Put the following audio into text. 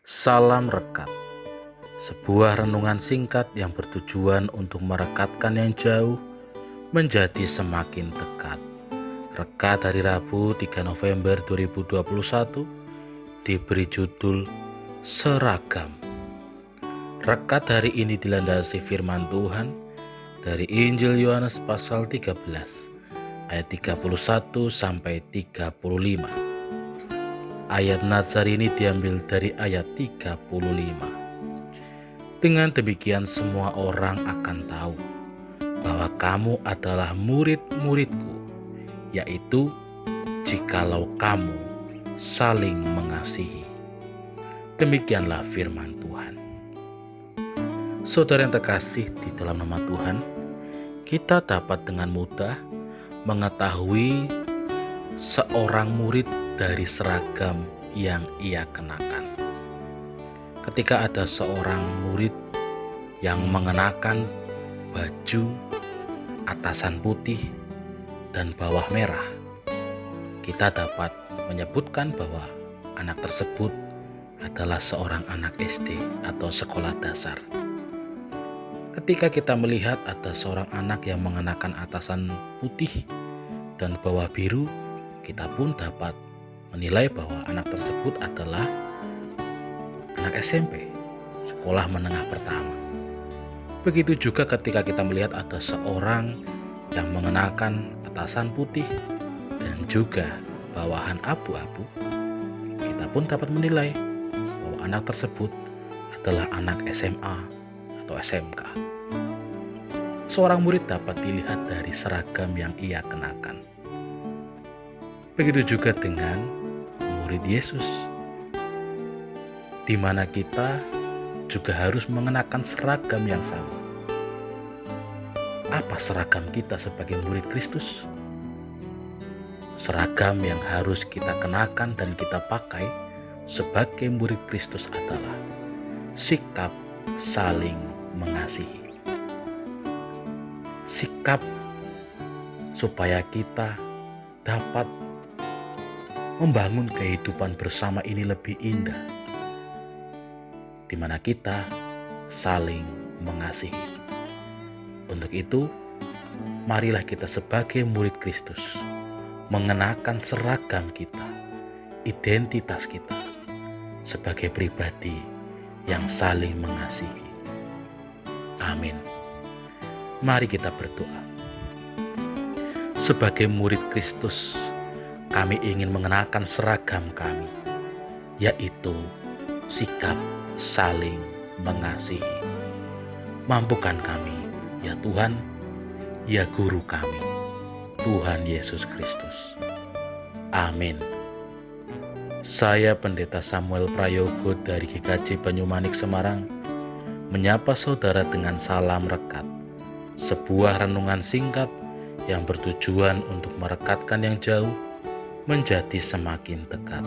Salam Rekat. Sebuah renungan singkat yang bertujuan untuk merekatkan yang jauh menjadi semakin dekat. Rekat hari Rabu 3 November 2021 diberi judul Seragam. Rekat hari ini dilandasi firman Tuhan dari Injil Yohanes pasal 13 ayat 31 sampai 35 Ayat Nazar ini diambil dari ayat 35. Dengan demikian semua orang akan tahu bahwa kamu adalah murid-muridku, yaitu jikalau kamu saling mengasihi. Demikianlah firman Tuhan. Saudara yang terkasih di dalam nama Tuhan, kita dapat dengan mudah mengetahui seorang murid dari seragam yang ia kenakan. Ketika ada seorang murid yang mengenakan baju atasan putih dan bawah merah, kita dapat menyebutkan bahwa anak tersebut adalah seorang anak SD atau sekolah dasar. Ketika kita melihat ada seorang anak yang mengenakan atasan putih dan bawah biru, kita pun dapat menilai bahwa anak tersebut adalah anak SMP, sekolah menengah pertama. Begitu juga ketika kita melihat ada seorang yang mengenakan atasan putih dan juga bawahan abu-abu, kita pun dapat menilai bahwa anak tersebut adalah anak SMA atau SMK. Seorang murid dapat dilihat dari seragam yang ia kenakan. Begitu juga dengan murid Yesus, di mana kita juga harus mengenakan seragam yang sama. Apa seragam kita sebagai murid Kristus? Seragam yang harus kita kenakan dan kita pakai sebagai murid Kristus adalah sikap saling mengasihi. Sikap supaya kita dapat membangun kehidupan bersama ini lebih indah, di mana kita saling mengasihi. Untuk itu, marilah kita sebagai murid Kristus mengenakan seragam kita, identitas kita sebagai pribadi yang saling mengasihi. Amin. Mari kita berdoa. Sebagai murid Kristus, kami ingin mengenakan seragam kami, yaitu sikap saling mengasihi. Mampukan kami, ya Tuhan, ya Guru kami, Tuhan Yesus Kristus. Amin. Saya Pendeta Samuel Prayogo dari GKJ Banyumanik Semarang menyapa saudara dengan salam rekat. Sebuah renungan singkat yang bertujuan untuk merekatkan yang jauh menjadi semakin dekat.